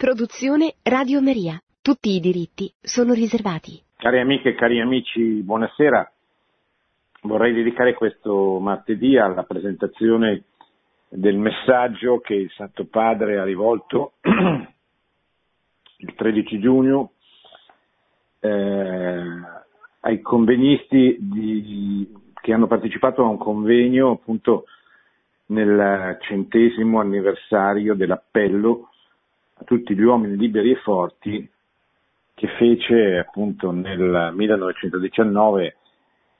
Produzione Radio Maria. Tutti i diritti sono riservati. Cari amiche e cari amici, buonasera. Vorrei dedicare questo martedì alla presentazione del messaggio che il Santo Padre ha rivolto il 13 giugno eh, ai convegnisti di, che hanno partecipato a un convegno appunto nel centesimo anniversario dell'appello a tutti gli uomini liberi e forti che fece appunto nel 1919,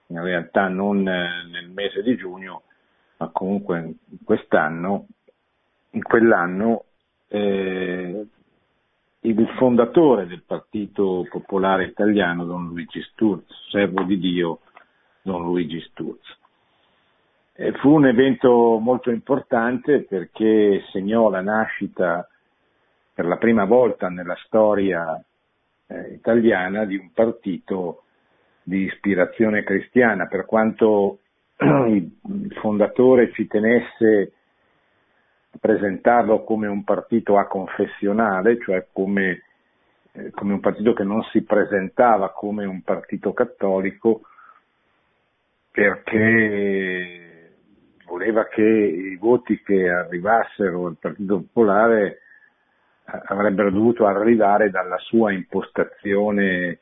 in realtà non nel mese di giugno, ma comunque quest'anno, in quell'anno, eh, il fondatore del Partito Popolare Italiano, Don Luigi Sturz, servo di Dio, Don Luigi Sturz. Eh, fu un evento molto importante perché segnò la nascita per la prima volta nella storia eh, italiana di un partito di ispirazione cristiana, per quanto il fondatore ci tenesse a presentarlo come un partito aconfessionale, cioè come, eh, come un partito che non si presentava come un partito cattolico, perché voleva che i voti che arrivassero al Partito Popolare avrebbero dovuto arrivare dalla sua impostazione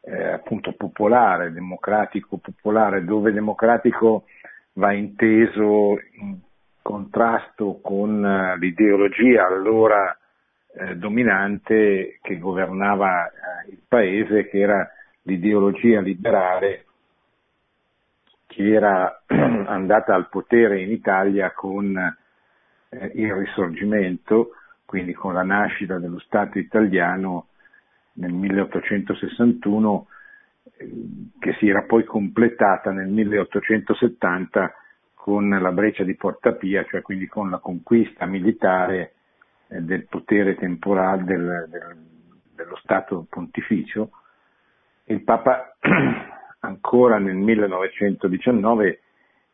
eh, appunto popolare, democratico popolare, dove democratico va inteso in contrasto con uh, l'ideologia allora eh, dominante che governava eh, il paese, che era l'ideologia liberale che era andata al potere in Italia con eh, il risorgimento quindi con la nascita dello Stato italiano nel 1861, eh, che si era poi completata nel 1870 con la breccia di Porta Pia, cioè quindi con la conquista militare eh, del potere temporale del, del, dello Stato pontificio. Il Papa ancora nel 1919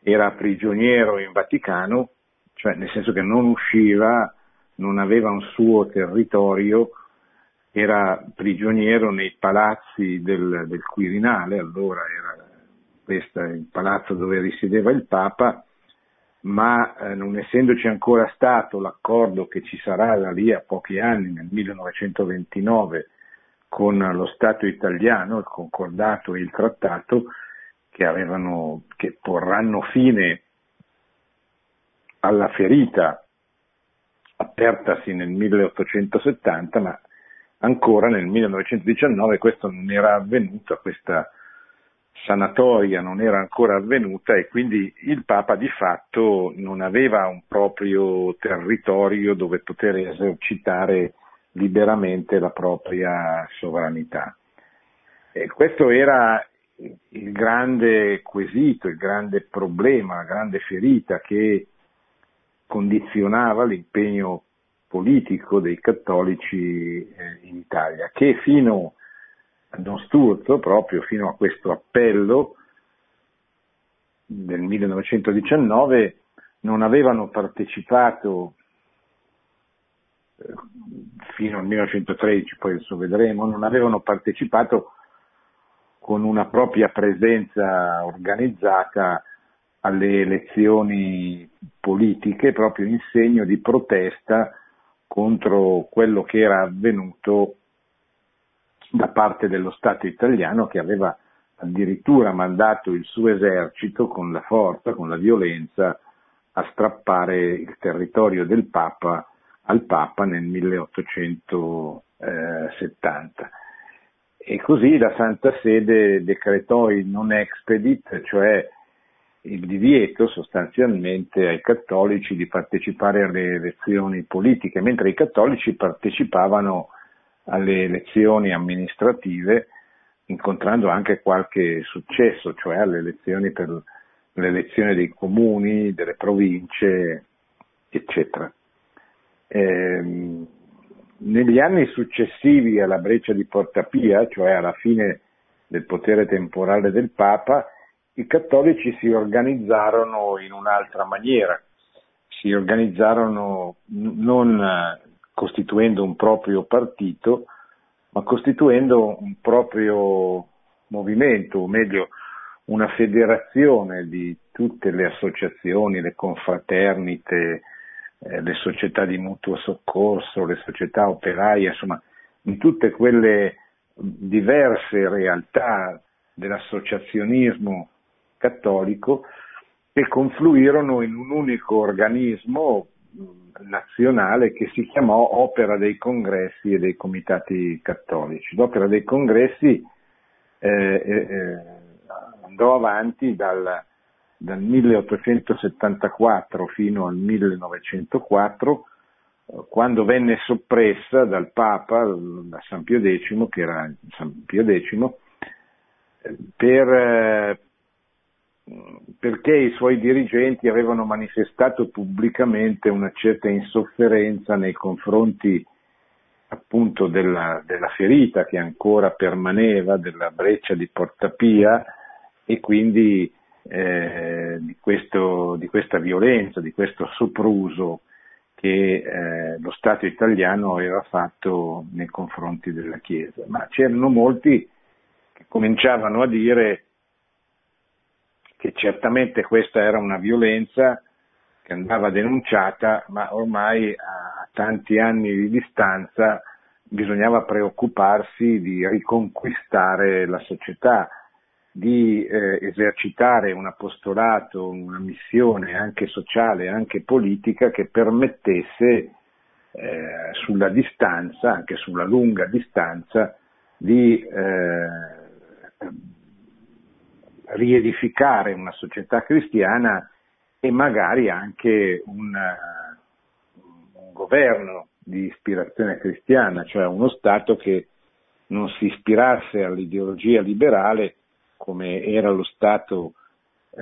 era prigioniero in Vaticano, cioè nel senso che non usciva non aveva un suo territorio, era prigioniero nei palazzi del, del Quirinale, allora era questo il palazzo dove risiedeva il Papa, ma eh, non essendoci ancora stato l'accordo che ci sarà da lì a pochi anni, nel 1929, con lo Stato italiano, il concordato e il trattato, che, avevano, che porranno fine alla ferita apertasi nel 1870, ma ancora nel 1919 questo non era avvenuto, questa sanatoria non era ancora avvenuta e quindi il Papa di fatto non aveva un proprio territorio dove poter esercitare liberamente la propria sovranità. E questo era il grande quesito, il grande problema, la grande ferita che condizionava l'impegno politico dei cattolici eh, in Italia, che fino a Don Sturzo, proprio fino a questo appello del 1919, non avevano partecipato eh, fino al 1913, poi adesso vedremo, non avevano partecipato con una propria presenza organizzata alle elezioni politiche proprio in segno di protesta contro quello che era avvenuto da parte dello Stato italiano che aveva addirittura mandato il suo esercito con la forza, con la violenza, a strappare il territorio del Papa al Papa nel 1870. E così la Santa Sede decretò il non expedit, cioè il divieto sostanzialmente ai cattolici di partecipare alle elezioni politiche, mentre i cattolici partecipavano alle elezioni amministrative incontrando anche qualche successo, cioè alle elezioni per l'elezione dei comuni, delle province, eccetera. Eh, negli anni successivi alla breccia di Porta Pia, cioè alla fine del potere temporale del Papa, i cattolici si organizzarono in un'altra maniera, si organizzarono non costituendo un proprio partito, ma costituendo un proprio movimento, o meglio una federazione di tutte le associazioni, le confraternite, eh, le società di mutuo soccorso, le società operaie, insomma, in tutte quelle diverse realtà dell'associazionismo cattolico che confluirono in un unico organismo nazionale che si chiamò Opera dei Congressi e dei Comitati Cattolici. L'Opera dei Congressi eh, eh, eh andò avanti dal, dal 1874 fino al 1904 quando venne soppressa dal Papa, da San Pio X, che era San Pio X, per, perché i suoi dirigenti avevano manifestato pubblicamente una certa insofferenza nei confronti appunto della, della ferita che ancora permaneva, della breccia di Portapia e quindi eh, di, questo, di, questa violenza, di questo sopruso che eh, lo Stato italiano aveva fatto nei confronti della Chiesa. Ma c'erano molti che cominciavano a dire che certamente questa era una violenza che andava denunciata, ma ormai a tanti anni di distanza bisognava preoccuparsi di riconquistare la società, di eh, esercitare un apostolato, una missione anche sociale, anche politica che permettesse eh, sulla distanza, anche sulla lunga distanza, di eh, riedificare una società cristiana e magari anche un, un governo di ispirazione cristiana, cioè uno Stato che non si ispirasse all'ideologia liberale come era lo Stato eh,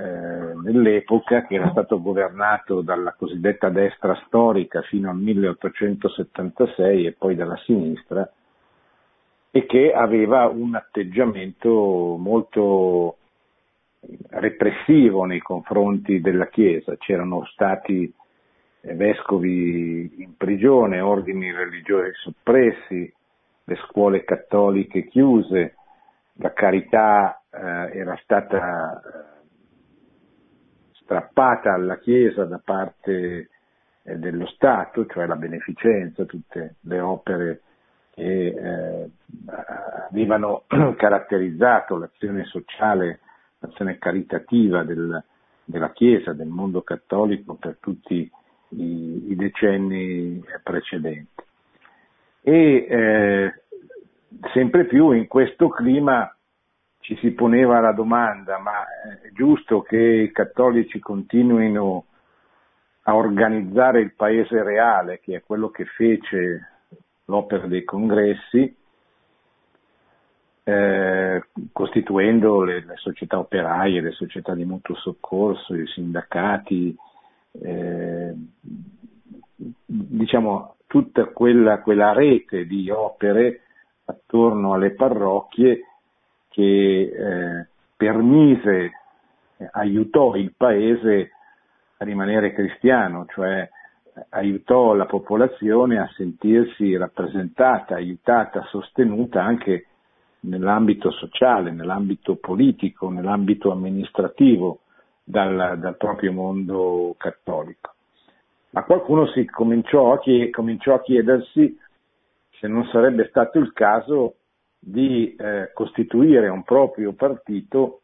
nell'epoca, che era stato governato dalla cosiddetta destra storica fino al 1876 e poi dalla sinistra, e che aveva un atteggiamento molto repressivo nei confronti della Chiesa. C'erano stati eh, vescovi in prigione, ordini religiosi soppressi, le scuole cattoliche chiuse, la carità eh, era stata eh, strappata alla Chiesa da parte eh, dello Stato, cioè la beneficenza, tutte le opere che eh, avevano caratterizzato l'azione sociale, l'azione caritativa del, della Chiesa, del mondo cattolico per tutti i, i decenni precedenti. E eh, sempre più in questo clima ci si poneva la domanda, ma è giusto che i cattolici continuino a organizzare il paese reale, che è quello che fece l'opera dei congressi, eh, costituendo le, le, società operaie, le società di mutuo soccorso, i sindacati, eh, diciamo tutta quella, quella rete di opere attorno alle parrocchie che eh, permise, aiutò il paese a rimanere cristiano, cioè aiutò la popolazione a sentirsi rappresentata, aiutata, sostenuta anche nell'ambito sociale, nell'ambito politico, nell'ambito amministrativo dal, dal proprio mondo cattolico. Ma qualcuno si cominciò a, chied- cominciò a chiedersi se non sarebbe stato il caso di eh, costituire un proprio partito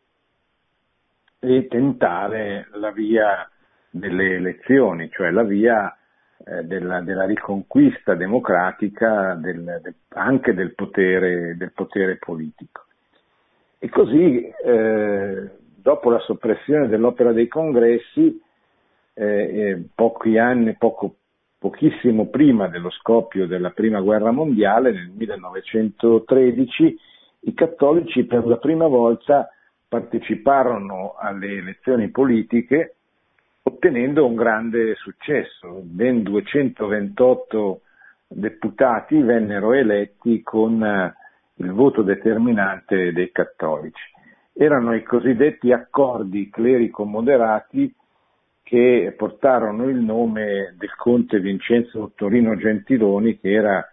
e tentare la via delle elezioni, cioè la via della, della, riconquista democratica del, del, anche del potere, del potere, politico. E così, eh, dopo la soppressione dell'opera dei congressi, eh, pochi anni, poco, pochissimo prima dello scoppio della prima guerra mondiale, nel 1913, i cattolici per la prima volta parteciparono alle elezioni politiche ottenendo un grande successo. Ben 228 deputati vennero eletti con eh, il voto determinante dei cattolici. Erano i cosiddetti accordi clerico-moderati che portarono il nome del conte Vincenzo Torino Gentiloni, che era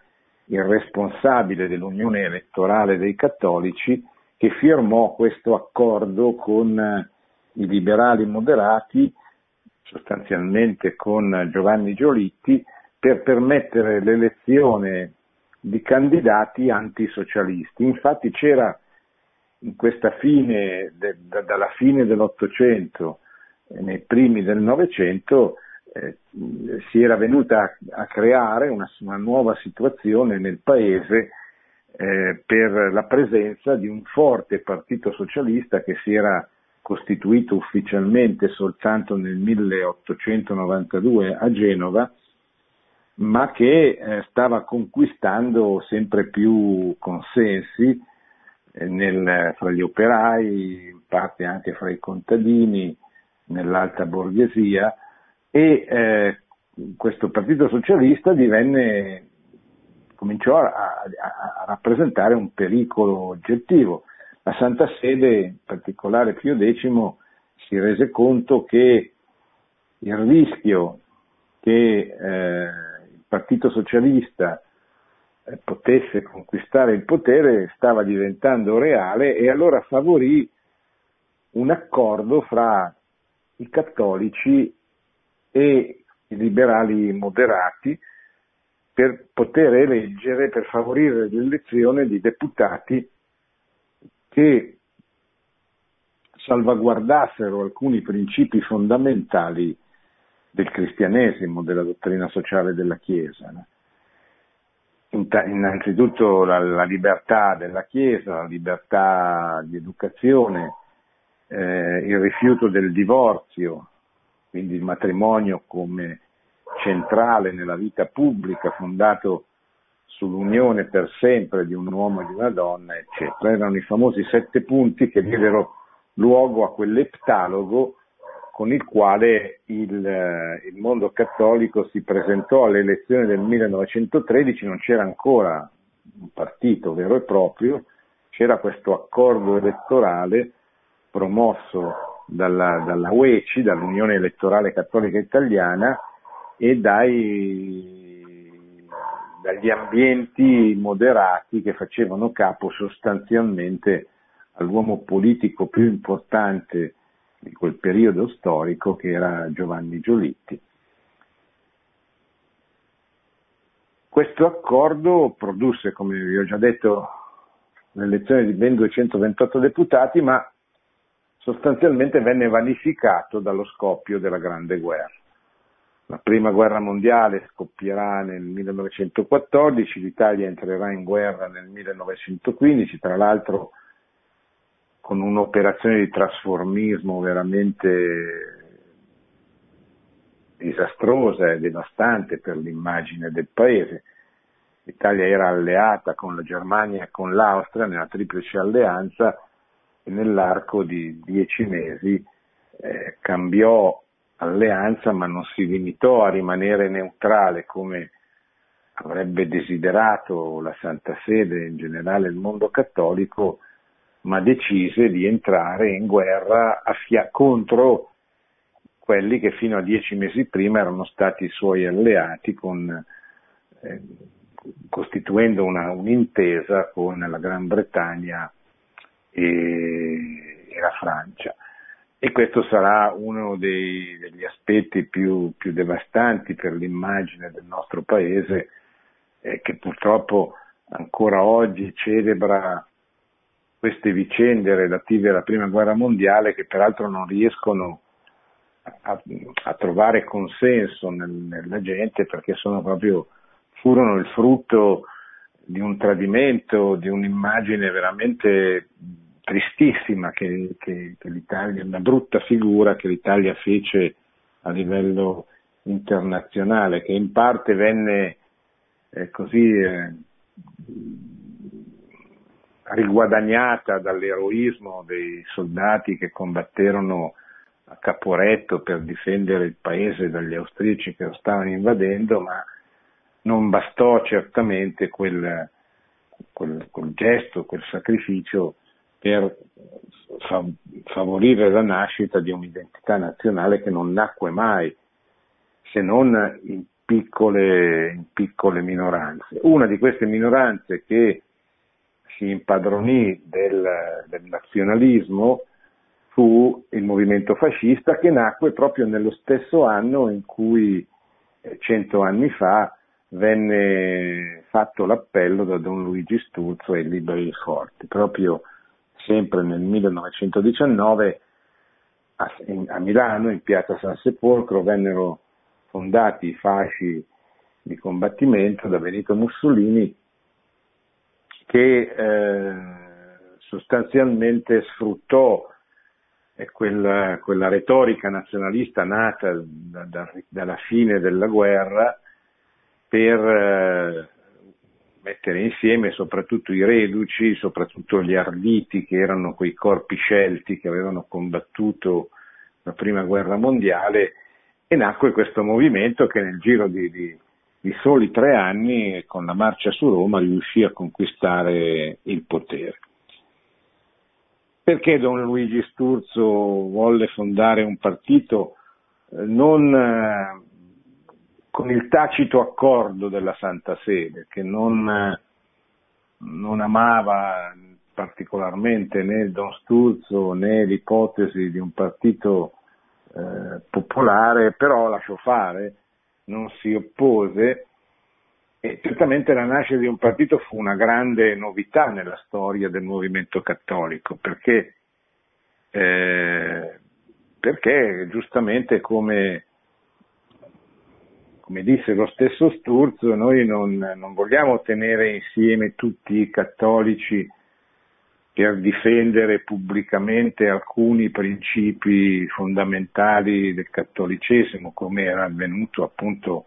il responsabile dell'Unione elettorale dei cattolici, che firmò questo accordo con i liberali moderati, sostanzialmente con Giovanni Giolitti, per permettere l'elezione di candidati antisocialisti. Infatti c'era in questa fine, de, da, dalla fine dell'Ottocento nei primi del Novecento, eh, si era venuta a, a creare una, una, nuova situazione nel paese eh, per la presenza di un forte partito socialista che si era costituito ufficialmente soltanto nel 1892 a Genova, ma che eh, stava conquistando sempre più consensi eh, nel, fra gli operai, in parte anche fra i contadini, nell'alta borghesia e eh, questo partito socialista divenne, cominciò a, a, a rappresentare un pericolo oggettivo la Santa Sede, in particolare Pio X, si rese conto che il rischio che eh, il Partito Socialista eh, potesse conquistare il potere stava diventando reale e allora favorì un accordo fra i cattolici e i liberali moderati per poter eleggere, per favorire l'elezione di deputati che salvaguardassero alcuni principi fondamentali del cristianesimo, della dottrina sociale della Chiesa. Innanzitutto la, la, libertà della Chiesa, la libertà di educazione, eh, il rifiuto del divorzio, quindi il matrimonio come centrale nella vita pubblica, fondato sull'unione per sempre di un uomo e di una donna, eccetera. Erano i famosi sette punti che diedero luogo a quell'eptalogo con il quale il, eh, il, mondo cattolico si presentò alle elezioni del 1913, non c'era ancora un partito vero e proprio, c'era questo accordo elettorale promosso dalla, dalla UECI, dall'Unione Elettorale Cattolica Italiana, e dai dagli ambienti moderati che facevano capo sostanzialmente all'uomo politico più importante di quel periodo storico che era Giovanni Giolitti. Questo accordo produsse, come vi ho già detto, l'elezione di ben 228 deputati, ma sostanzialmente venne vanificato dallo scoppio della Grande Guerra. La prima guerra mondiale scoppierà nel 1914, l'Italia entrerà in guerra nel 1915, tra l'altro con un'operazione di trasformismo veramente disastrosa e devastante per l'immagine del paese. L'Italia era alleata con la Germania e con l'Austria nella triplice alleanza e nell'arco di dieci mesi eh, cambiò alleanza, ma non si limitò a rimanere neutrale come avrebbe desiderato la Santa Sede e in generale il mondo cattolico, ma decise di entrare in guerra fia- contro quelli che fino a dieci mesi prima erano stati i suoi alleati, con, eh, costituendo una, un'intesa con la Gran Bretagna e, e la Francia e questo sarà uno dei, degli aspetti più, più, devastanti per l'immagine del nostro paese eh, che purtroppo ancora oggi celebra queste vicende relative alla prima guerra mondiale che peraltro non riescono a, a trovare consenso nel, nella gente perché proprio, furono il frutto di un tradimento, di un'immagine veramente tristissima che, che, che l'Italia, una brutta figura che l'Italia fece a livello internazionale, che in parte venne eh, così eh, riguadagnata dall'eroismo dei soldati che combatterono a Caporetto per difendere il paese dagli austriaci che lo stavano invadendo, ma non bastò certamente quel, quel, quel gesto, quel sacrificio per favorire la nascita di un'identità nazionale che non nacque mai, se non in piccole, in piccole minoranze. Una di queste minoranze che si impadronì del, del nazionalismo fu il movimento fascista che nacque proprio nello stesso anno in cui eh, cento anni fa venne fatto l'appello da Don Luigi Sturzo ai Liberi Forti. Proprio sempre nel 1919 a, a Milano, in piazza San Sepolcro, vennero fondati i fasci di combattimento da Benito Mussolini che eh, sostanzialmente sfruttò eh, quella, quella, retorica nazionalista nata da, da, dalla fine della guerra per eh, mettere insieme soprattutto i reduci, soprattutto gli arditi che erano quei corpi scelti che avevano combattuto la prima guerra mondiale e nacque questo movimento che nel giro di, di, di soli tre anni con la marcia su Roma riuscì a conquistare il potere. Perché Don Luigi Sturzo volle fondare un partito eh, non eh, con il tacito accordo della Santa Sede, che non, non amava particolarmente né Don Sturzo né l'ipotesi di un partito eh, popolare, però lasciò fare, non si oppose e certamente la nascita di un partito fu una grande novità nella storia del movimento cattolico, perché, eh, perché giustamente come, come, disse lo stesso Sturzo, noi non, non vogliamo tenere insieme tutti i cattolici per difendere pubblicamente alcuni principi fondamentali del cattolicesimo, come era avvenuto appunto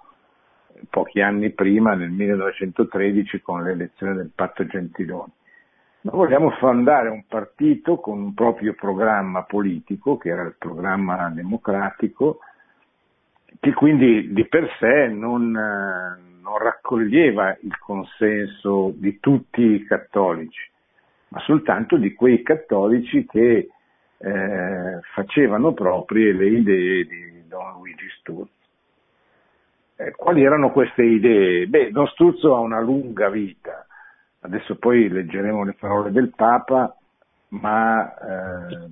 pochi anni prima, nel 1913, con l'elezione del patto Gentiloni. Ma vogliamo fondare un partito con un proprio programma politico, che era il programma democratico, che quindi di per sé non, non raccoglieva il consenso di tutti i cattolici ma soltanto di quei cattolici che eh, facevano proprie le idee di Don Luigi Sturzo. Eh, quali erano queste idee? Beh, Don Sturzo ha una lunga vita, adesso poi leggeremo le parole del Papa, ma eh,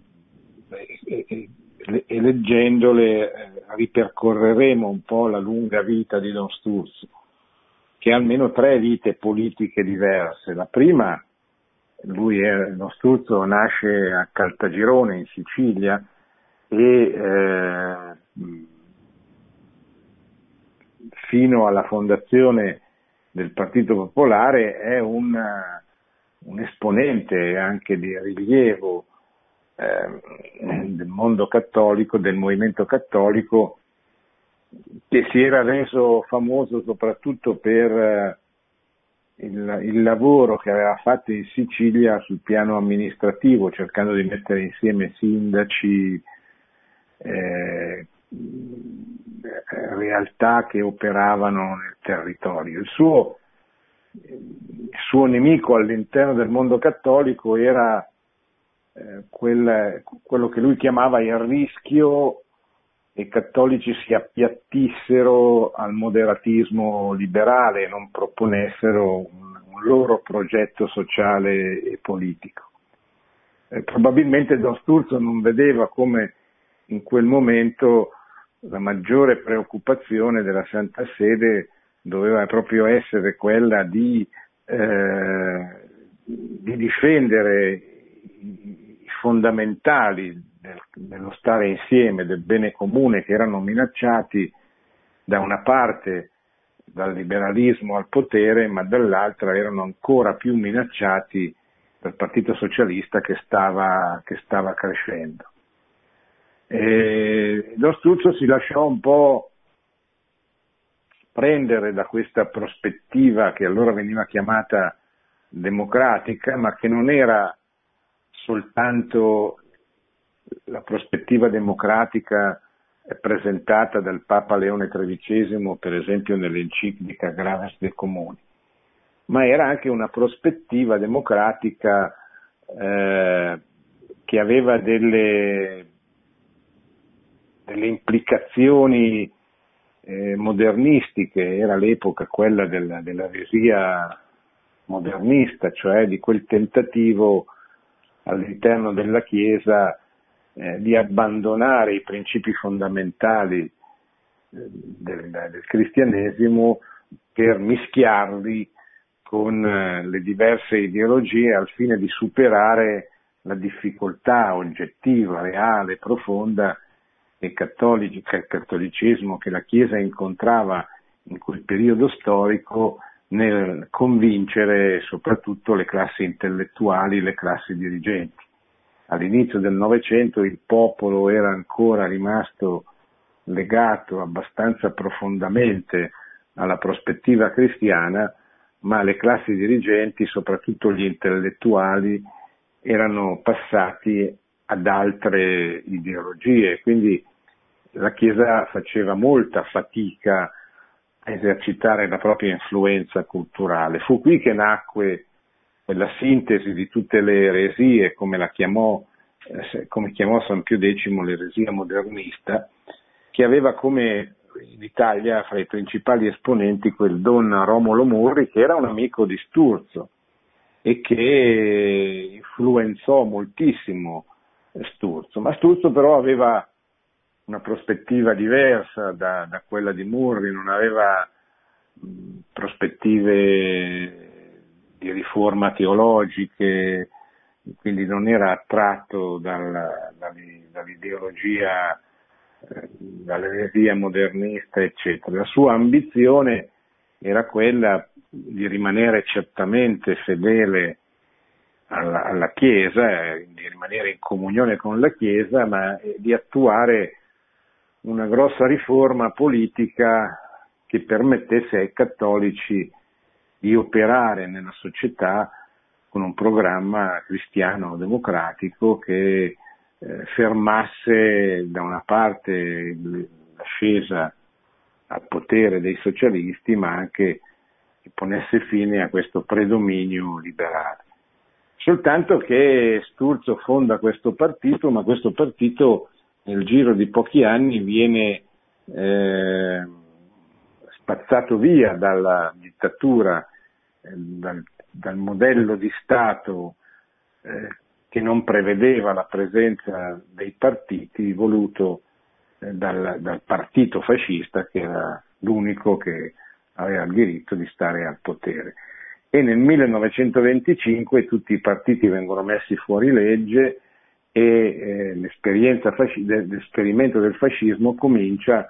e, leggendole eh, ripercorreremo un po' la lunga vita di Don Sturzo, che ha almeno tre vite politiche diverse. La prima lui è, lo Sturzo nasce a Caltagirone in Sicilia e eh, fino alla fondazione del Partito Popolare è un, un esponente anche di rilievo del mondo cattolico, del movimento cattolico, che si era reso famoso soprattutto per il, il, lavoro che aveva fatto in Sicilia sul piano amministrativo, cercando di mettere insieme sindaci, eh, realtà che operavano nel territorio. Il suo, il suo nemico all'interno del mondo cattolico era eh, quel, quello che lui chiamava il rischio i cattolici si appiattissero al moderatismo liberale e non proponessero un, un loro progetto sociale e politico. Eh, probabilmente Don Sturzo non vedeva come in quel momento la maggiore preoccupazione della Santa Sede doveva proprio essere quella di, eh, di difendere fondamentali del, dello stare insieme, del bene comune che erano minacciati da una parte dal liberalismo al potere, ma dall'altra erano ancora più minacciati dal Partito Socialista che stava, che stava crescendo. E lo Struzzo si lasciò un po' prendere da questa prospettiva che allora veniva chiamata democratica, ma che non era soltanto la prospettiva democratica presentata dal Papa Leone XIII, per esempio nell'enciclica Graves de Comuni, ma era anche una prospettiva democratica eh, che aveva delle, delle implicazioni eh, modernistiche, era l'epoca quella della, dell'eresia modernista, cioè di quel tentativo all'interno della Chiesa eh, di abbandonare i principi fondamentali eh, del, del, cristianesimo per mischiarli con eh, le diverse ideologie al fine di superare la difficoltà oggettiva, reale, profonda che il cattolicesimo, che la Chiesa incontrava in quel periodo storico nel convincere soprattutto le classi intellettuali, le classi dirigenti. All'inizio del Novecento il popolo era ancora rimasto legato abbastanza profondamente alla prospettiva cristiana, ma le classi dirigenti, soprattutto gli intellettuali, erano passati ad altre ideologie, quindi la Chiesa faceva molta fatica a esercitare la propria influenza culturale. Fu qui che nacque la sintesi di tutte le eresie, come la chiamò, eh, come chiamò San Pio X l'eresia modernista, che aveva come in Italia fra i principali esponenti quel Don Romolo Murri, che era un amico di Sturzo e che influenzò moltissimo Sturzo. Ma Sturzo però aveva una prospettiva diversa da, da quella di Murri, non aveva prospettive di riforma teologiche, quindi non era attratto dalla, dall'ideologia, eh, dall'eresia modernista, eccetera. La sua ambizione era quella di rimanere certamente fedele alla, alla Chiesa, di rimanere in comunione con la Chiesa, ma di attuare una grossa riforma politica che permettesse ai cattolici di operare nella società con un programma cristiano democratico che eh, fermasse da una parte l'ascesa al potere dei socialisti, ma anche che ponesse fine a questo predominio liberale. Soltanto che Sturzo fonda questo partito, ma questo partito nel giro di pochi anni viene eh, spazzato via dalla dittatura, eh, dal, dal, modello di Stato eh, che non prevedeva la presenza dei partiti voluto eh, dal, dal partito fascista che era l'unico che aveva il diritto di stare al potere. E nel 1925 tutti i partiti vengono messi fuori legge, e eh, fasci- l'esperimento del fascismo comincia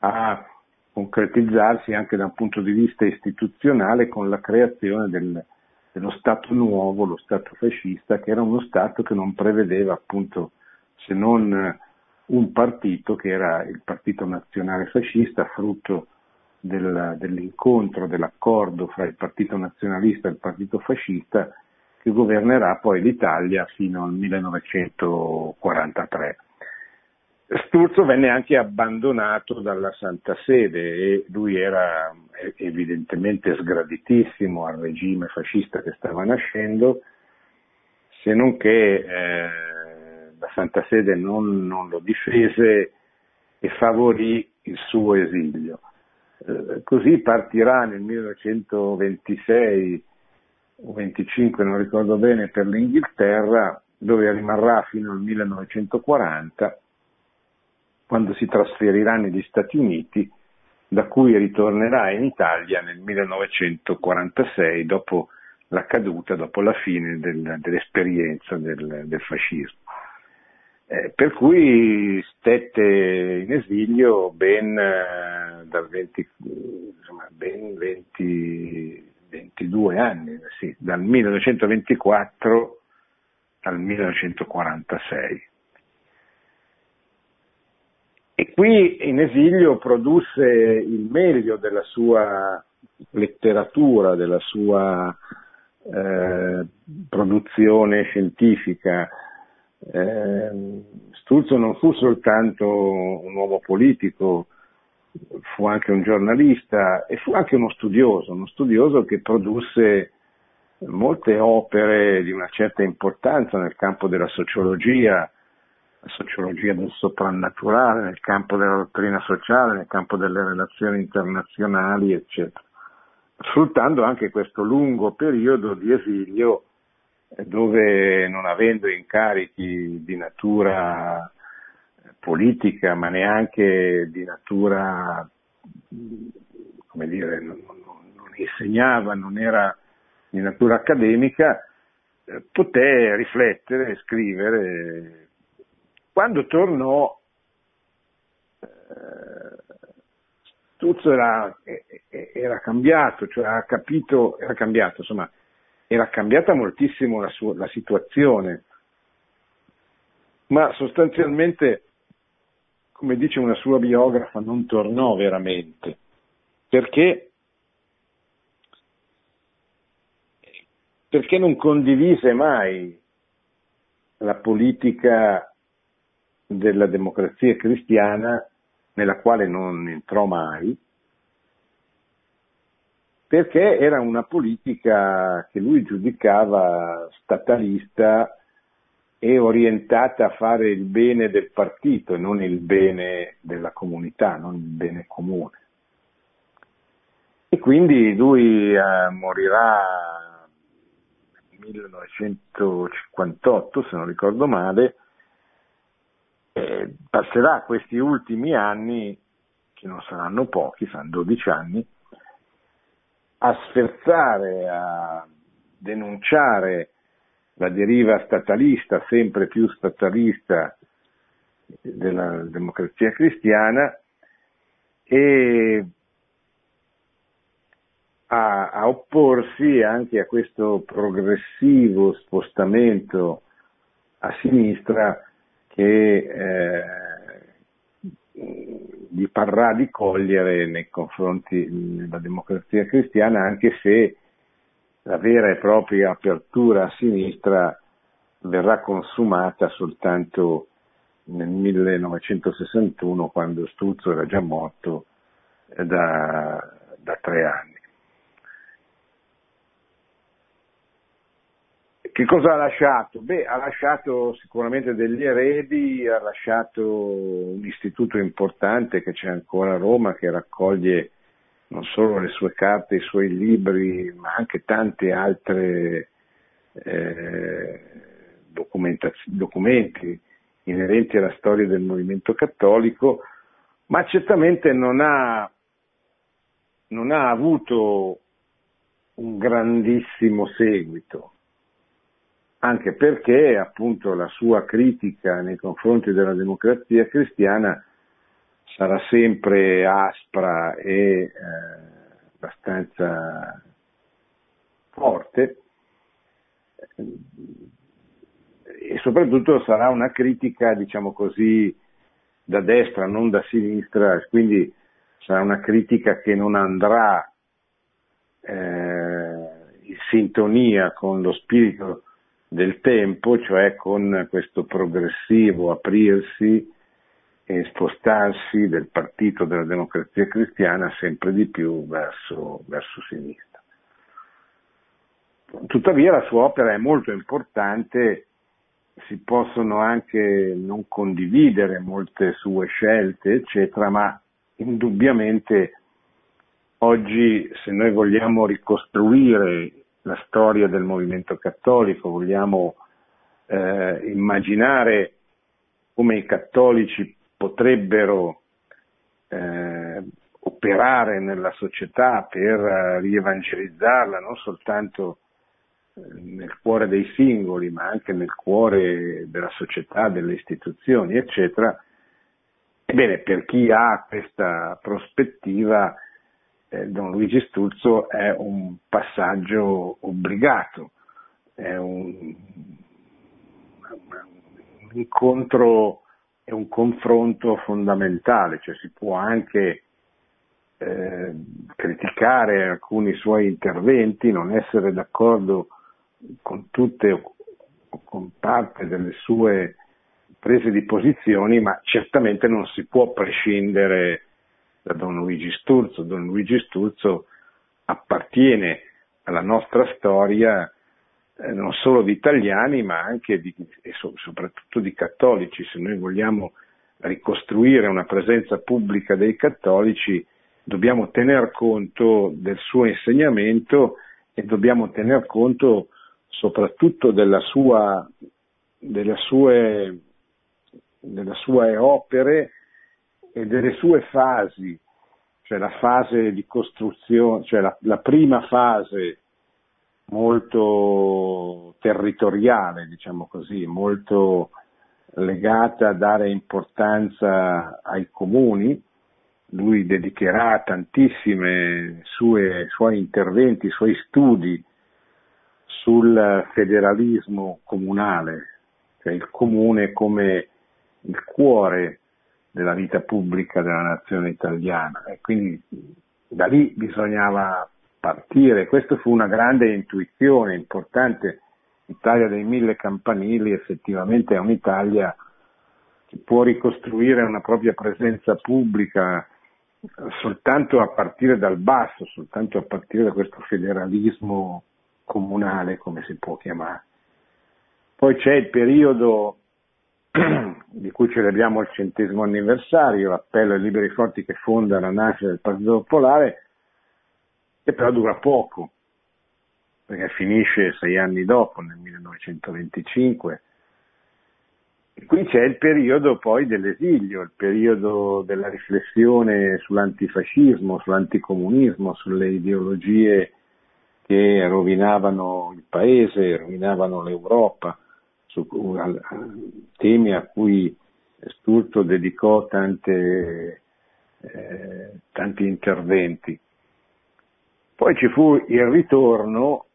a concretizzarsi anche da un punto di vista istituzionale con la creazione del, dello Stato nuovo, lo Stato fascista, che era uno Stato che non prevedeva appunto se non un partito che era il Partito Nazionale Fascista, frutto del, dell'incontro, dell'accordo fra il Partito Nazionalista e il Partito Fascista, che governerà poi l'Italia fino al 1943. Sturzo venne anche abbandonato dalla Santa Sede e lui era evidentemente sgraditissimo al regime fascista che stava nascendo, se non che eh, la Santa Sede non, non, lo difese e favorì il suo esilio. Eh, così partirà nel 1926 o 25 non ricordo bene, per l'Inghilterra, dove rimarrà fino al 1940, quando si trasferirà negli Stati Uniti, da cui ritornerà in Italia nel 1946, dopo la caduta, dopo la fine del, dell'esperienza del, del fascismo. Eh, per cui stette in esilio ben, eh, dal 20, insomma, ben 20, 22 anni, sì, dal 1924 al 1946. E qui in esilio produsse il meglio della sua letteratura, della sua eh, produzione scientifica. Eh, Sturzo non fu soltanto un uomo politico, fu anche un giornalista e fu anche uno studioso, uno studioso che produsse molte opere di una certa importanza nel campo della sociologia, la sociologia del soprannaturale, nel campo della dottrina sociale, nel campo delle relazioni internazionali, eccetera. Sfruttando anche questo lungo periodo di esilio eh, dove non avendo incarichi di natura politica, ma neanche di natura, come dire, non, non insegnava, non era di natura accademica, eh, poté riflettere e scrivere. Quando tornò, eh, Stuzzo era, era, cambiato, cioè ha capito, era cambiato, insomma, era cambiata moltissimo la, sua, la situazione, ma sostanzialmente, come dice una sua biografa, non tornò veramente, perché? Perché non condivise mai la politica della democrazia cristiana nella quale non entrò mai, perché era una politica che lui giudicava statalista e orientata a fare il bene del partito e non il bene della comunità, non il bene comune. E quindi lui eh, morirà nel 1958, se non ricordo male, eh, passerà questi ultimi anni, che non saranno pochi, saranno 12 anni, a sferzare, a denunciare la deriva statalista, sempre più statalista della democrazia cristiana e a, a, opporsi anche a questo progressivo spostamento a sinistra che eh, gli parrà di cogliere nei confronti della democrazia cristiana, anche se la vera e propria apertura a sinistra verrà consumata soltanto nel 1961 quando Stuzzo era già morto da, da tre anni. Che cosa ha lasciato? Beh, ha lasciato sicuramente degli eredi, ha lasciato un istituto importante che c'è ancora a Roma, che raccoglie non solo le sue carte, i suoi libri, ma anche tanti altri eh, documenti inerenti alla storia del movimento cattolico, ma certamente non ha, non ha avuto un grandissimo seguito anche perché appunto la sua critica nei confronti della democrazia cristiana sarà sempre aspra e eh, abbastanza forte. E soprattutto sarà una critica, diciamo così, da destra, non da sinistra, quindi sarà una critica che non andrà eh, in sintonia con lo spirito del tempo, cioè con questo progressivo aprirsi e spostarsi del partito della democrazia cristiana sempre di più verso, verso sinistra. Tuttavia la sua opera è molto importante, si possono anche non condividere molte sue scelte, eccetera, ma indubbiamente oggi se noi vogliamo ricostruire la storia del movimento cattolico, vogliamo eh, immaginare come i cattolici potrebbero eh, operare nella società per rievangelizzarla non soltanto eh, nel cuore dei singoli, ma anche nel cuore della società, delle istituzioni, eccetera. Ebbene, per chi ha questa prospettiva, eh, Don Luigi Stuzzo è un passaggio obbligato, è un, un incontro e un confronto fondamentale, cioè si può anche eh, criticare alcuni suoi interventi, non essere d'accordo con tutte o con parte delle sue prese di posizioni, ma certamente non si può prescindere da Don Luigi Sturzo. Don Luigi Sturzo appartiene alla nostra storia eh, non solo di italiani ma anche di, e so, soprattutto di cattolici. Se noi vogliamo ricostruire una presenza pubblica dei cattolici dobbiamo tener conto del suo insegnamento e dobbiamo tener conto soprattutto della sua, delle, sue, delle sue opere e delle sue fasi, cioè la fase di costruzione, cioè la, la prima fase molto territoriale, diciamo così, molto legata a dare importanza ai comuni. Lui dedicherà tantissimi suoi interventi, suoi studi sul federalismo comunale, cioè il comune come il cuore della vita pubblica della nazione italiana e quindi da lì bisognava partire. Questa fu una grande intuizione importante. L'Italia dei mille campanili effettivamente è un'Italia che può ricostruire una propria presenza pubblica soltanto a partire dal basso, soltanto a partire da questo federalismo comunale, come si può chiamare. Poi c'è il periodo di cui celebriamo il centesimo anniversario, l'appello ai liberi forti che fonda la nascita del Partito Popolare, che però dura poco, perché finisce sei anni dopo, nel 1925. E qui c'è il periodo poi dell'esilio, il periodo della riflessione sull'antifascismo, sull'anticomunismo, sulle ideologie che rovinavano il paese, rovinavano l'Europa, su, temi a cui Sturzo dedicò tante, eh, tanti interventi. Poi ci fu il ritorno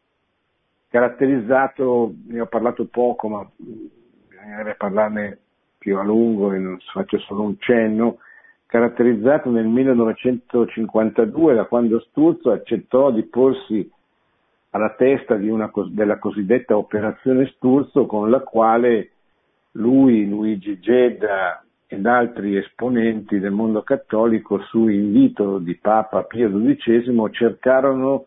caratterizzato, ne ho parlato poco, ma bisognerebbe parlarne più a lungo e faccio solo un cenno, caratterizzato nel 1952 da quando Sturzo accettò di porsi alla testa una, della cosiddetta operazione Sturzo con la quale lui, Luigi Gedda ed altri esponenti del mondo cattolico su invito di Papa Pio XII cercarono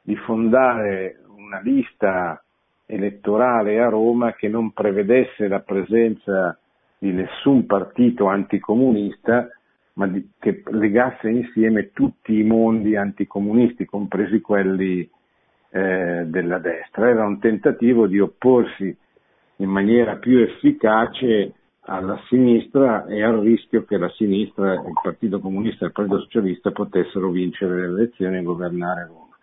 di fondare una lista elettorale a Roma che non prevedesse la presenza di nessun partito anticomunista, ma di, che legasse insieme tutti i mondi anticomunisti, compresi quelli eh, della destra. Era un tentativo di opporsi in maniera più efficace alla sinistra e al rischio che la sinistra, il Partito Comunista e il Partito Socialista potessero vincere le elezioni e governare Roma.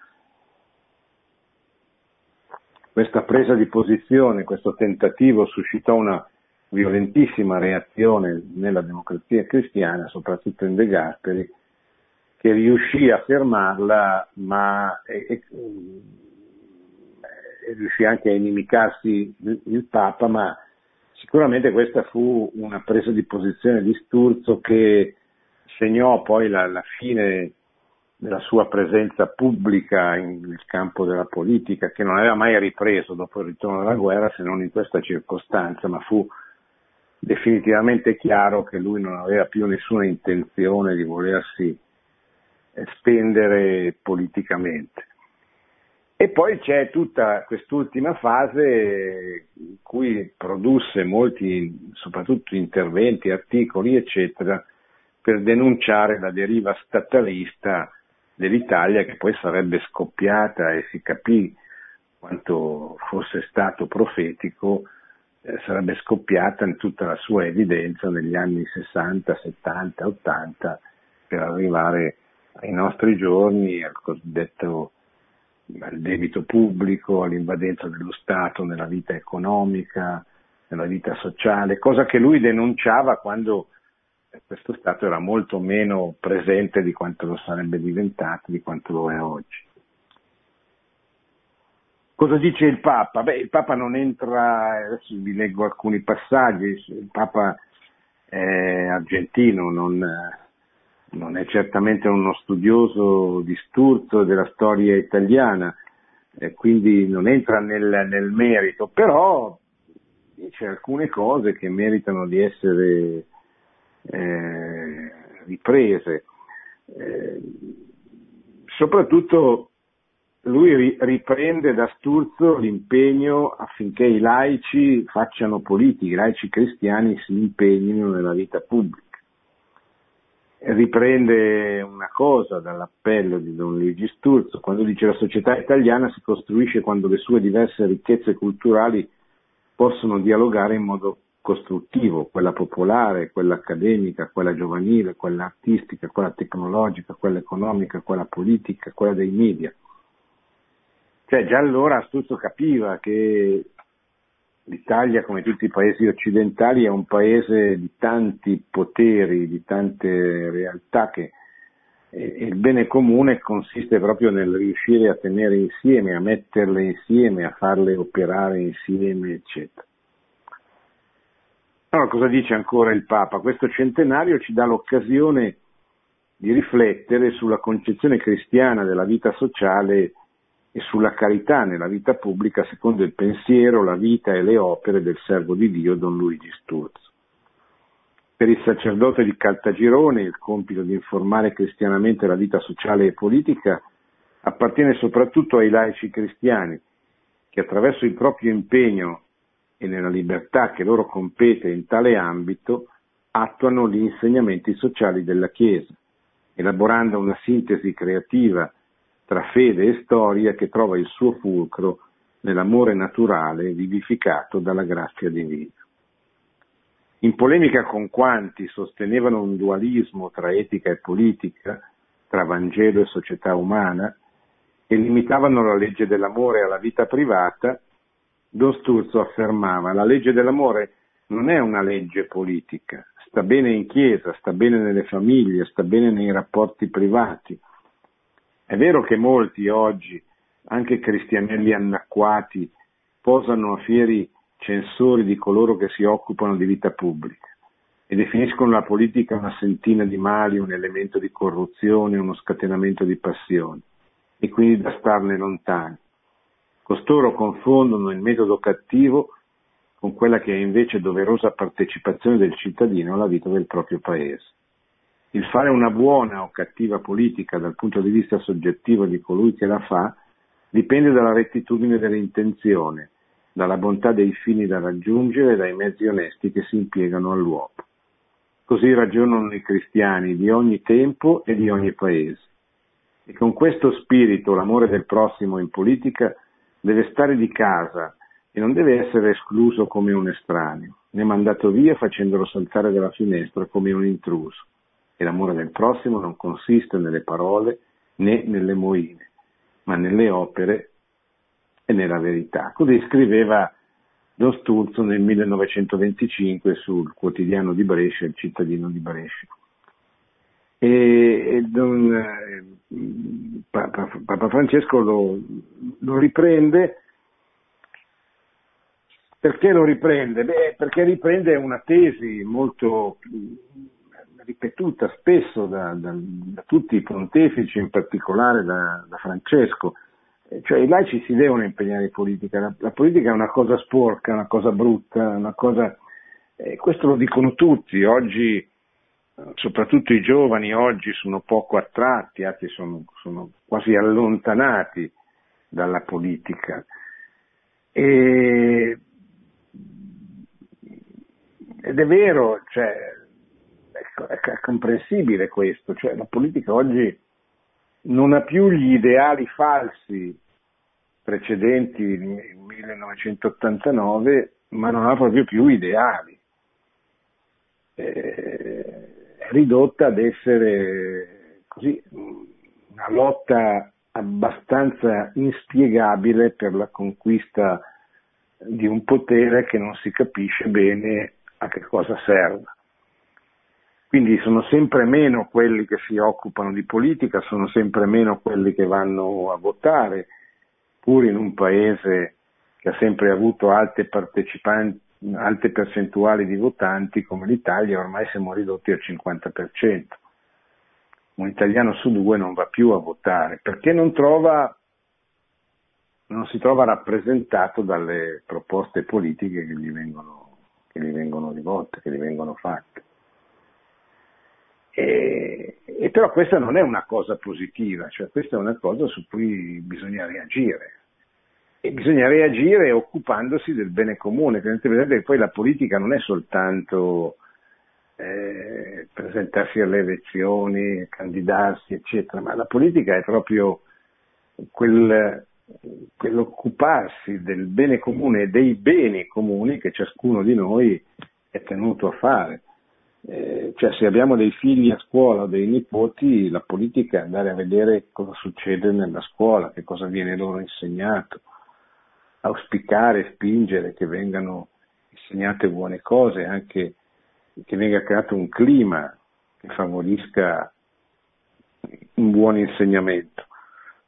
Questa presa di posizione, questo tentativo suscitò una violentissima reazione nella democrazia cristiana, soprattutto in De Gasperi, che riuscì a fermarla, ma e, e, e riuscì anche a inimicarsi il, il Papa, ma Sicuramente questa fu una presa di posizione di Sturzo che segnò poi la, la fine della sua presenza pubblica in, nel campo della politica, che non aveva mai ripreso dopo il ritorno dalla guerra se non in questa circostanza, ma fu definitivamente chiaro che lui non aveva più nessuna intenzione di volersi spendere politicamente. E poi c'è tutta quest'ultima fase in cui produsse molti, soprattutto interventi, articoli, eccetera, per denunciare la deriva statalista dell'Italia che poi sarebbe scoppiata e si capì quanto fosse stato profetico, eh, sarebbe scoppiata in tutta la sua evidenza negli anni 60, 70, 80 per arrivare ai nostri giorni al cosiddetto al debito pubblico, all'invadenza dello Stato nella vita economica, nella vita sociale, cosa che lui denunciava quando questo Stato era molto meno presente di quanto lo sarebbe diventato, di quanto lo è oggi. Cosa dice il Papa? Beh, il Papa non entra, adesso vi leggo alcuni passaggi, il Papa è argentino, non, non è certamente uno studioso di Sturzo della storia italiana, eh, quindi non entra nel, nel, merito, però dice alcune cose che meritano di essere eh, riprese. Eh, soprattutto lui riprende da Sturzo l'impegno affinché i laici facciano politica, i laici cristiani si impegnino nella vita pubblica. Riprende una cosa dall'appello di Don Luigi Sturzo, quando dice la società italiana si costruisce quando le sue diverse ricchezze culturali possono dialogare in modo costruttivo, quella popolare, quella accademica, quella giovanile, quella artistica, quella tecnologica, quella economica, quella politica, quella dei media. Cioè già allora Astuzzo capiva che l'Italia, come tutti i paesi occidentali, è un paese di tanti poteri, di tante realtà che e il bene comune consiste proprio nel riuscire a tenere insieme, a metterle insieme, a farle operare insieme, eccetera. Allora, cosa dice ancora il Papa? Questo centenario ci dà l'occasione di riflettere sulla concezione cristiana della vita sociale e sulla carità nella vita pubblica secondo il pensiero, la vita e le opere del servo di Dio Don Luigi Sturzo. Per il sacerdote di Caltagirone il compito di informare cristianamente la vita sociale e politica appartiene soprattutto ai laici cristiani, che attraverso il proprio impegno e nella libertà che loro compete in tale ambito, attuano gli insegnamenti sociali della Chiesa, elaborando una sintesi creativa tra fede e storia che trova il suo fulcro nell'amore naturale vivificato dalla grazia divina. In polemica con quanti sostenevano un dualismo tra etica e politica, tra Vangelo e società umana, e limitavano la legge dell'amore alla vita privata, Don Sturzo affermava la legge dell'amore non è una legge politica, sta bene in chiesa, sta bene nelle famiglie, sta bene nei rapporti privati. È vero che molti oggi, anche cristianelli annacquati, posano a fieri censori di coloro che si occupano di vita pubblica e definiscono la politica una sentina di mali, un elemento di corruzione, uno scatenamento di passioni e quindi da starne lontani. Costoro confondono il metodo cattivo con quella che è invece doverosa partecipazione del cittadino alla vita del proprio paese. Il fare una buona o cattiva politica dal punto di vista soggettivo di colui che la fa dipende dalla rettitudine dell'intenzione, dalla bontà dei fini da raggiungere e dai mezzi onesti che si impiegano all'uopo. Così ragionano i cristiani di ogni tempo e di ogni paese. E con questo spirito l'amore del prossimo in politica deve stare di casa e non deve essere escluso come un estraneo, né mandato via facendolo saltare dalla finestra come un intruso. E l'amore del prossimo non consiste nelle parole né nelle moine, ma nelle opere e nella verità. Così scriveva Don Sturzo nel 1925 sul quotidiano di Brescia, il cittadino di Brescia. E, e don, eh, Papa, Papa Francesco lo, lo riprende perché lo riprende? Beh, perché riprende una tesi molto ripetuta spesso da, da, da, tutti i pontefici, in particolare da, da, Francesco. Cioè i laici si devono impegnare in politica, la, la politica è una cosa sporca, una cosa brutta, una cosa... Eh, questo lo dicono tutti, oggi soprattutto i giovani oggi sono poco attratti, anzi sono, sono quasi allontanati dalla politica. E, ed è vero, cioè, è, è, comprensibile questo, cioè, la politica oggi non ha più gli ideali falsi precedenti il 1989, ma non ha proprio più ideali. Eh, ridotta ad essere così una lotta abbastanza inspiegabile per la conquista di un potere che non si capisce bene a che cosa serva. Quindi sono sempre meno quelli che si occupano di politica, sono sempre meno quelli che vanno a votare, pur in un paese che ha sempre avuto alte alte percentuali di votanti come l'Italia, ormai siamo ridotti al 50%. Un italiano su due non va più a votare perché non, trova, non si trova rappresentato dalle proposte politiche che gli vengono, che gli vengono rivolte, che gli vengono fatte. E, e però questa non è una cosa positiva, cioè questa è una cosa su cui bisogna reagire. E bisogna reagire occupandosi del bene comune, tenete presente che poi la politica non è soltanto eh, presentarsi alle elezioni, candidarsi, eccetera, ma la politica è proprio quel, quell'occuparsi del bene comune e dei beni comuni che ciascuno di noi è tenuto a fare. Eh, cioè se abbiamo dei figli a scuola o dei nipoti, la politica è andare a vedere cosa succede nella scuola, che cosa viene loro insegnato, auspicare, spingere che vengano insegnate buone cose, anche che venga creato un clima che favorisca un buon insegnamento.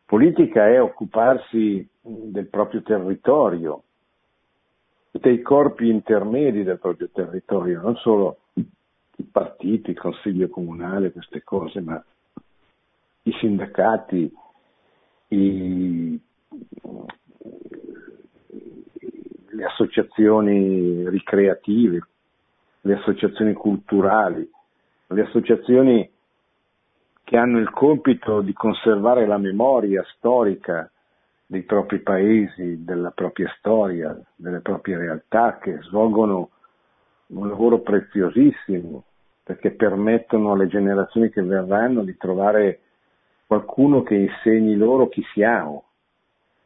Politica è occuparsi del proprio territorio, dei corpi intermedi del proprio territorio, non solo i partiti, il consiglio comunale, queste cose, ma i sindacati, i, le associazioni ricreative, le associazioni culturali, le associazioni che hanno il compito di conservare la memoria storica dei propri paesi, della propria storia, delle proprie realtà, che svolgono un lavoro preziosissimo perché permettono alle generazioni che verranno di trovare qualcuno che insegni loro chi siamo.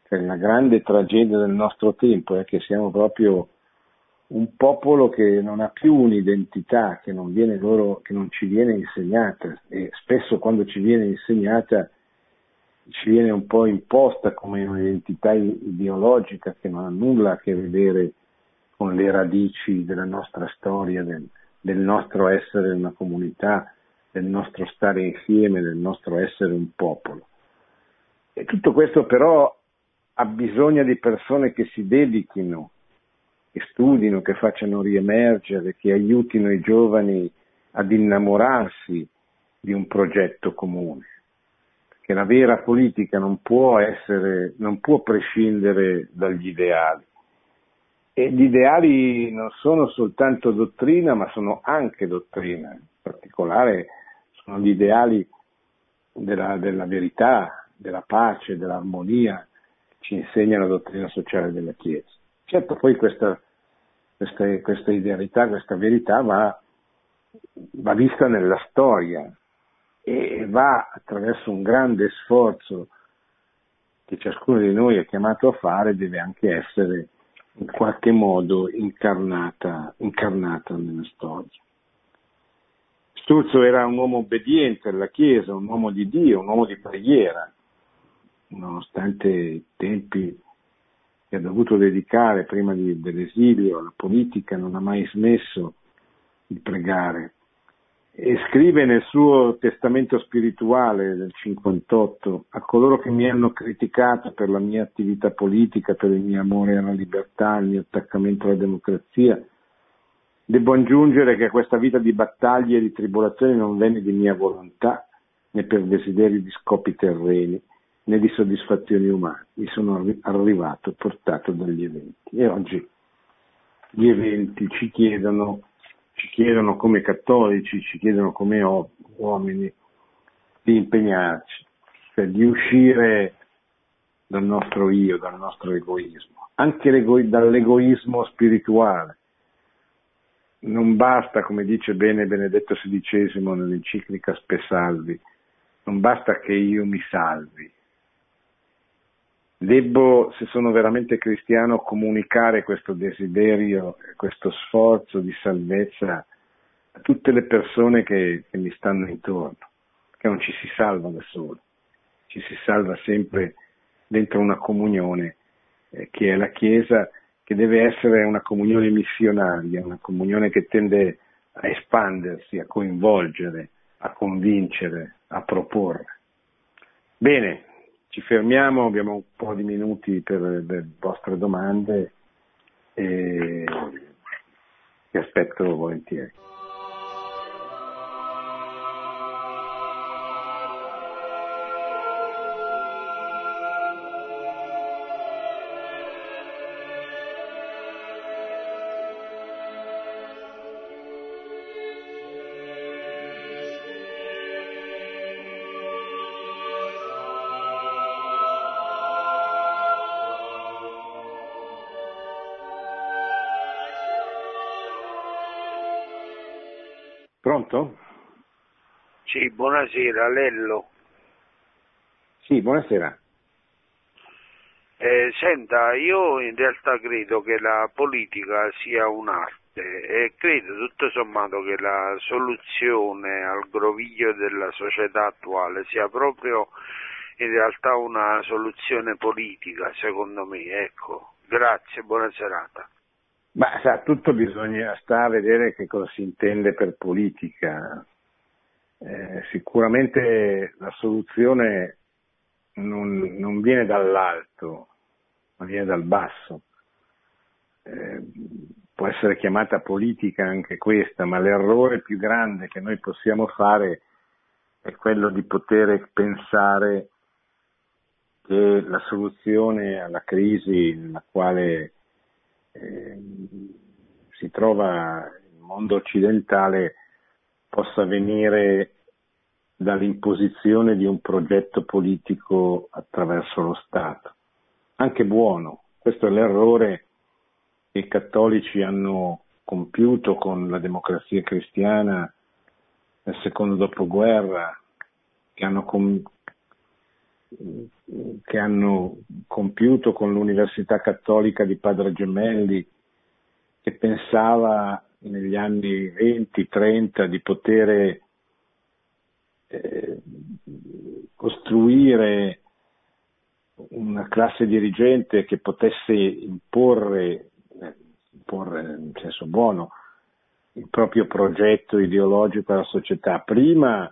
Cioè, la grande tragedia del nostro tempo è che siamo proprio un popolo che non ha più un'identità, che non, loro, che non ci viene insegnata e spesso quando ci viene insegnata ci viene un po' imposta come un'identità ideologica che non ha nulla a che vedere con le radici della nostra storia, del, del nostro essere una comunità, del nostro stare insieme, del nostro essere un popolo. E tutto questo però ha bisogno di persone che si dedichino che studino, che facciano riemergere, che aiutino i giovani ad innamorarsi di un progetto comune. Perché la vera politica non può essere, non può prescindere dagli ideali. E gli ideali non sono soltanto dottrina, ma sono anche dottrina. In particolare sono gli ideali della, della verità, della pace, dell'armonia, che ci insegna la dottrina sociale della Chiesa. Certo, poi questa questa, questa idealità, questa verità va, va vista nella storia e va attraverso un grande sforzo che ciascuno di noi è chiamato a fare, deve anche essere in qualche modo incarnata, incarnata nella storia. Sturzo era un uomo obbediente alla Chiesa, un uomo di Dio, un uomo di preghiera, nonostante i tempi che ha dovuto dedicare prima di, dell'esilio alla politica, non ha mai smesso di pregare. E scrive nel suo testamento spirituale del 58 a coloro che mi hanno criticato per la mia attività politica, per il mio amore alla libertà, il mio attaccamento alla democrazia, devo aggiungere che questa vita di battaglie e di tribolazioni non venne di mia volontà né per desiderio di scopi terreni, né di soddisfazioni umane. Mi sono arrivato portato dagli eventi. E oggi gli eventi ci chiedono, ci chiedono come cattolici, ci chiedono come uomini di impegnarci, cioè di uscire dal nostro io, dal nostro egoismo, anche dall'egoismo spirituale. Non basta, come dice bene Benedetto XVI nell'enciclica Spesalvi, non basta che io mi salvi, Debbo, se sono veramente cristiano, comunicare questo desiderio, questo sforzo di salvezza a tutte le persone che, che mi stanno intorno, perché non ci si salva da solo, ci si salva sempre dentro una comunione eh, che è la Chiesa, che deve essere una comunione missionaria, una comunione che tende a espandersi, a coinvolgere, a convincere, a proporre. Bene, ci fermiamo, abbiamo un po' di minuti per le vostre domande e vi aspetto volentieri. Pronto? Sì, buonasera, Lello. Sì, buonasera. Eh, senta, io in realtà credo che la politica sia un'arte e credo tutto sommato che la soluzione al groviglio della società attuale sia proprio in realtà una soluzione politica, secondo me. Ecco, grazie, buona serata. Ma sa, tutto bisogna sta a vedere che cosa si intende per politica. Eh, sicuramente la soluzione non, non, viene dall'alto, ma viene dal basso. Eh, può essere chiamata politica anche questa, ma l'errore più grande che noi possiamo fare è quello di poter pensare che la soluzione alla crisi nella quale eh, si trova il mondo occidentale possa venire dall'imposizione di un progetto politico attraverso lo Stato, anche buono. Questo è l'errore che i cattolici hanno compiuto con la democrazia cristiana nel secondo dopoguerra, che hanno, com- che hanno compiuto con l'Università Cattolica di Padre Gemelli, che pensava negli anni 20-30 di poter eh, costruire una classe dirigente che potesse imporre, imporre in senso buono, il proprio progetto ideologico alla società, prima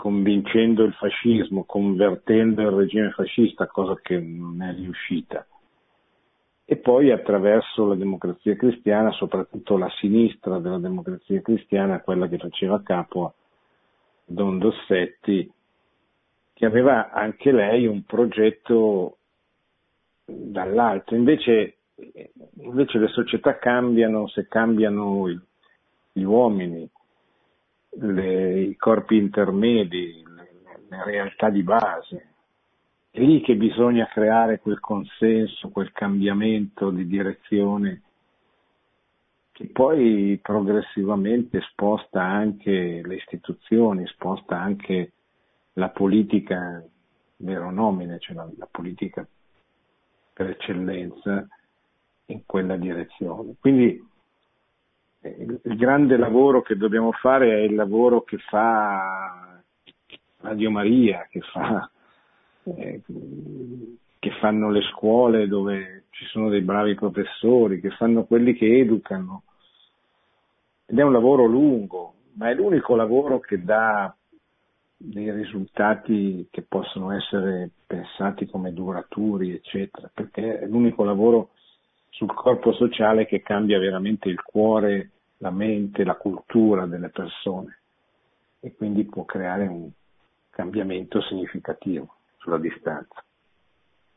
convincendo il fascismo, convertendo il regime fascista, cosa che non è riuscita, e poi attraverso la democrazia cristiana, soprattutto la sinistra della democrazia cristiana, quella che faceva capo a Don Dossetti, che aveva anche lei un progetto dall'alto. Invece, invece le società cambiano se cambiano gli uomini, le, i corpi intermedi, le, le realtà di base. È lì che bisogna creare quel consenso, quel cambiamento di direzione che poi progressivamente sposta anche le istituzioni, sposta anche la politica vero nomine, cioè la, la politica per eccellenza in quella direzione. Quindi il, grande lavoro che dobbiamo fare è il lavoro che fa Radio Maria, che fa eh, che fanno le scuole dove ci sono dei bravi professori, che fanno quelli che educano. Ed è un lavoro lungo, ma è l'unico lavoro che dà dei risultati che possono essere pensati come duraturi, eccetera, perché è l'unico lavoro sul corpo sociale che cambia veramente il cuore, la mente, la cultura delle persone e quindi può creare un cambiamento significativo sulla distanza.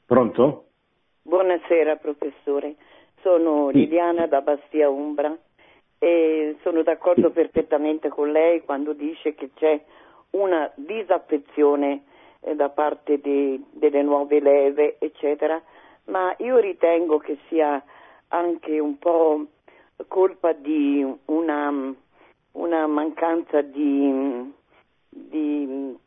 Pronto? Buonasera professore, sono sì. Liliana da Bastia Umbra e sono d'accordo sì. perfettamente con lei quando dice che c'è una disaffezione eh, da parte di, delle nuove leve, eccetera, ma io ritengo che sia anche un po' colpa di una, una mancanza di, di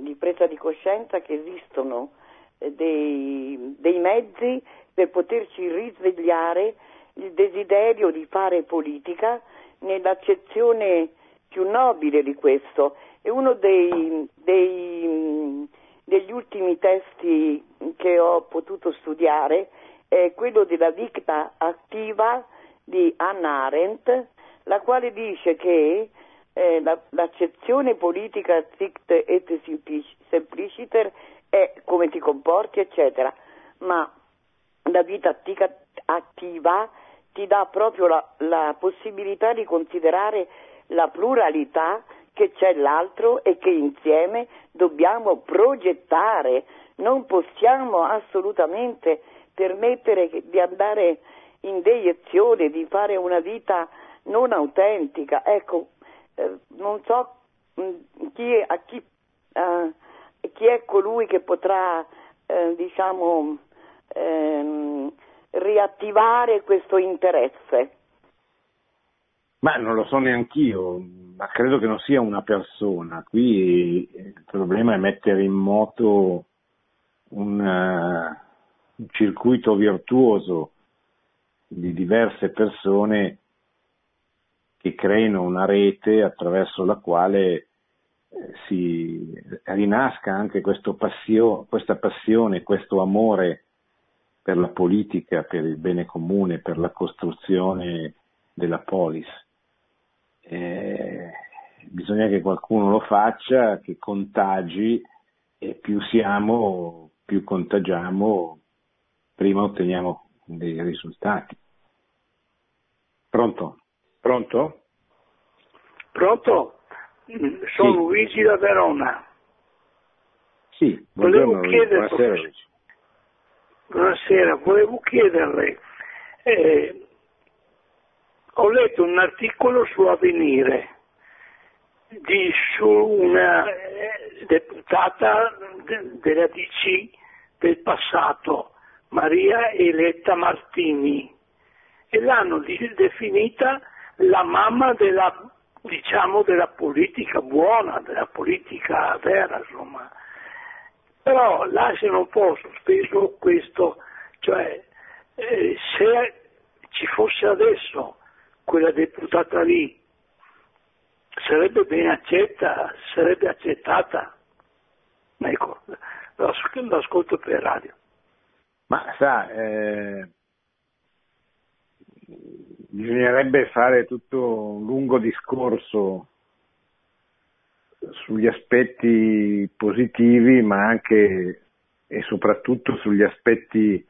di presa di coscienza che esistono eh, dei, dei mezzi per poterci risvegliare il desiderio di fare politica nell'accezione più nobile di questo. E uno dei, dei, degli ultimi testi che ho potuto studiare è quello della vita attiva di Hannah Arendt, la quale dice che eh, la, l'accezione politica strict et simpliciter è come ti comporti, eccetera, ma la vita attiva, attiva ti dà proprio la, la possibilità di considerare la pluralità che c'è l'altro e che insieme dobbiamo progettare. Non possiamo assolutamente permettere di andare in deiezione, di fare una vita non autentica. Ecco, eh, non so mm, chi, a chi, uh, chi, è colui che potrà eh, diciamo, ehm, riattivare questo interesse. Ma non lo so neanch'io, ma credo che non sia una persona. Qui il problema è mettere in moto un, uh, un circuito virtuoso di diverse persone che creino una rete attraverso la quale eh, si rinasca anche passio, questa passione, questo amore per la politica, per il bene comune, per la costruzione della polis. Eh, bisogna che qualcuno lo faccia, che contagi e più siamo, più contagiamo, prima otteniamo dei risultati. Pronto? Pronto? Pronto? Sono sì. Luigi da Verona. Sì, volevo chiedere, buonasera. Buonasera, volevo chiederle, eh, ho letto un articolo su Avvenire di, su una eh, deputata de, della DC del passato, Maria Eletta Martini, e l'hanno definita la mamma della, diciamo, della politica buona, della politica vera, insomma. Però lasciano un po' sospeso questo, cioè eh, se ci fosse adesso quella deputata lì, sarebbe ben accetta, sarebbe accettata. Ecco, l'ascolto per radio. Ma sa, eh, bisognerebbe fare tutto un lungo discorso sugli aspetti positivi, ma anche e soprattutto sugli aspetti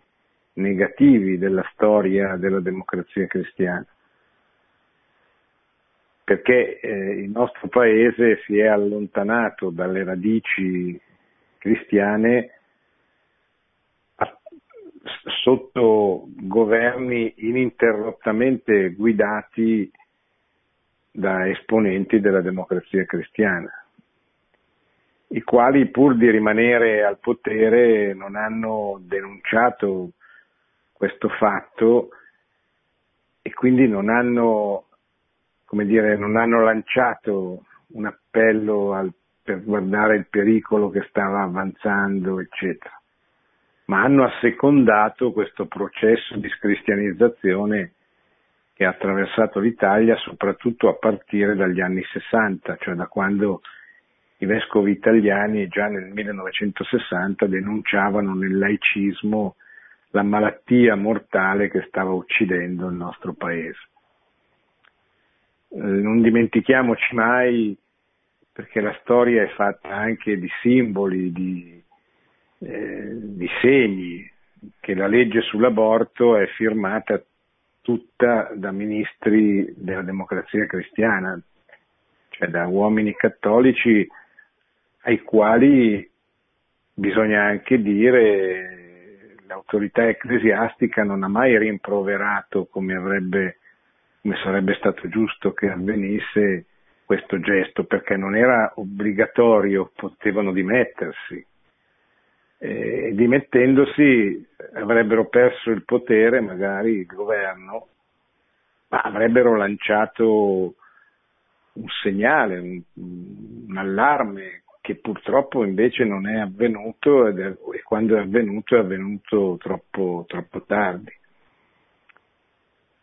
negativi della storia della democrazia cristiana. Perché eh, il nostro paese si è allontanato dalle radici cristiane sotto governi ininterrottamente guidati da esponenti della democrazia cristiana, i quali pur di rimanere al potere non hanno denunciato questo fatto e quindi non hanno, come dire, non hanno lanciato un appello al, per guardare il pericolo che stava avanzando, eccetera ma hanno assecondato questo processo di scristianizzazione che ha attraversato l'Italia soprattutto a partire dagli anni 60, cioè da quando i vescovi italiani già nel 1960 denunciavano nel laicismo la malattia mortale che stava uccidendo il nostro paese. Eh, non dimentichiamoci mai, perché la storia è fatta anche di simboli, di, eh, di segni che la legge sull'aborto è firmata tutta da ministri della democrazia cristiana, cioè da uomini cattolici ai quali bisogna anche dire l'autorità ecclesiastica non ha mai rimproverato come, avrebbe, come sarebbe stato giusto che avvenisse questo gesto, perché non era obbligatorio, potevano dimettersi eh, dimettendosi avrebbero perso il potere, magari il governo, ma avrebbero lanciato un segnale, un, un allarme che purtroppo invece non è avvenuto è, e quando è avvenuto è avvenuto troppo, troppo tardi.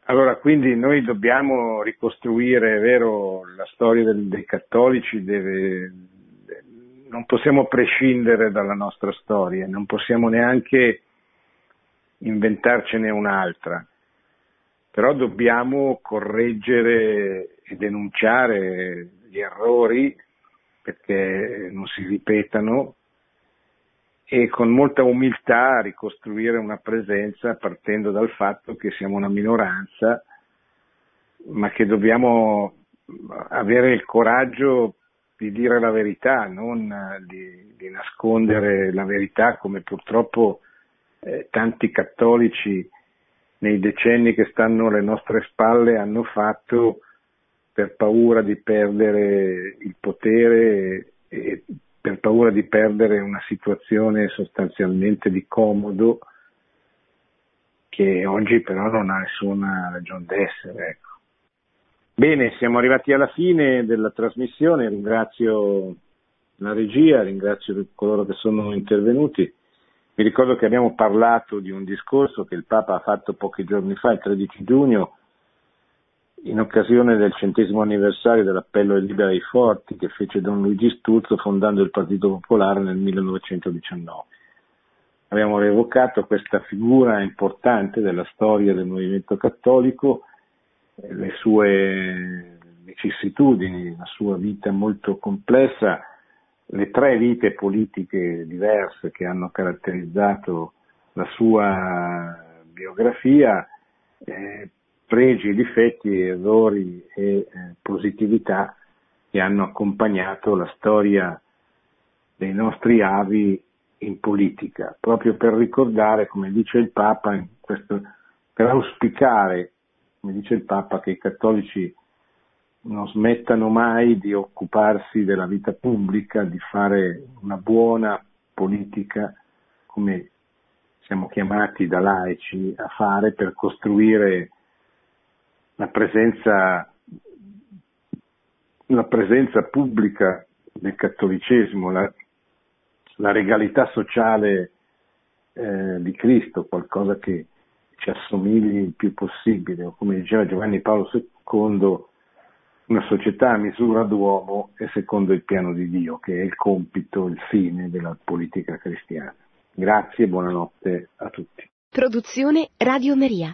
Allora, quindi noi dobbiamo ricostruire, è vero, la storia del, dei cattolici deve, non possiamo prescindere dalla nostra storia, non possiamo neanche inventarcene un'altra, però dobbiamo correggere e denunciare gli errori perché non si ripetano e con molta umiltà ricostruire una presenza partendo dal fatto che siamo una minoranza, ma che dobbiamo avere il coraggio di dire la verità, non di, di nascondere la verità come purtroppo eh, tanti cattolici nei decenni che stanno alle nostre spalle hanno fatto per paura di perdere il potere e per paura di perdere una situazione sostanzialmente di comodo che oggi però non ha nessuna ragione d'essere. Ecco. Bene, siamo arrivati alla fine della trasmissione, ringrazio la regia, ringrazio coloro che sono intervenuti. Mi ricordo che abbiamo parlato di un discorso che il Papa ha fatto pochi giorni fa, il 13 giugno, in occasione del centesimo anniversario dell'appello ai liberi forti che fece Don Luigi Sturzo fondando il Partito Popolare nel 1919. Abbiamo rievocato questa figura importante della storia del movimento cattolico le sue vicissitudini, la sua vita molto complessa, le tre vite politiche diverse che hanno caratterizzato la sua biografia, eh, pregi, difetti, errori e eh, positività che hanno accompagnato la storia dei nostri avi in politica, proprio per ricordare, come dice il Papa, questo, per auspicare come dice il Papa, che i cattolici non smettano mai di occuparsi della vita pubblica, di fare una buona politica come siamo chiamati da laici a fare per costruire la presenza, la presenza pubblica del cattolicesimo, la, la regalità sociale eh, di Cristo, qualcosa che ci assomigli il più possibile, o come diceva Giovanni Paolo II, una società a misura d'uomo e secondo il piano di Dio, che è il compito, il fine della politica cristiana. Grazie e buonanotte a tutti. Produzione Radio Maria.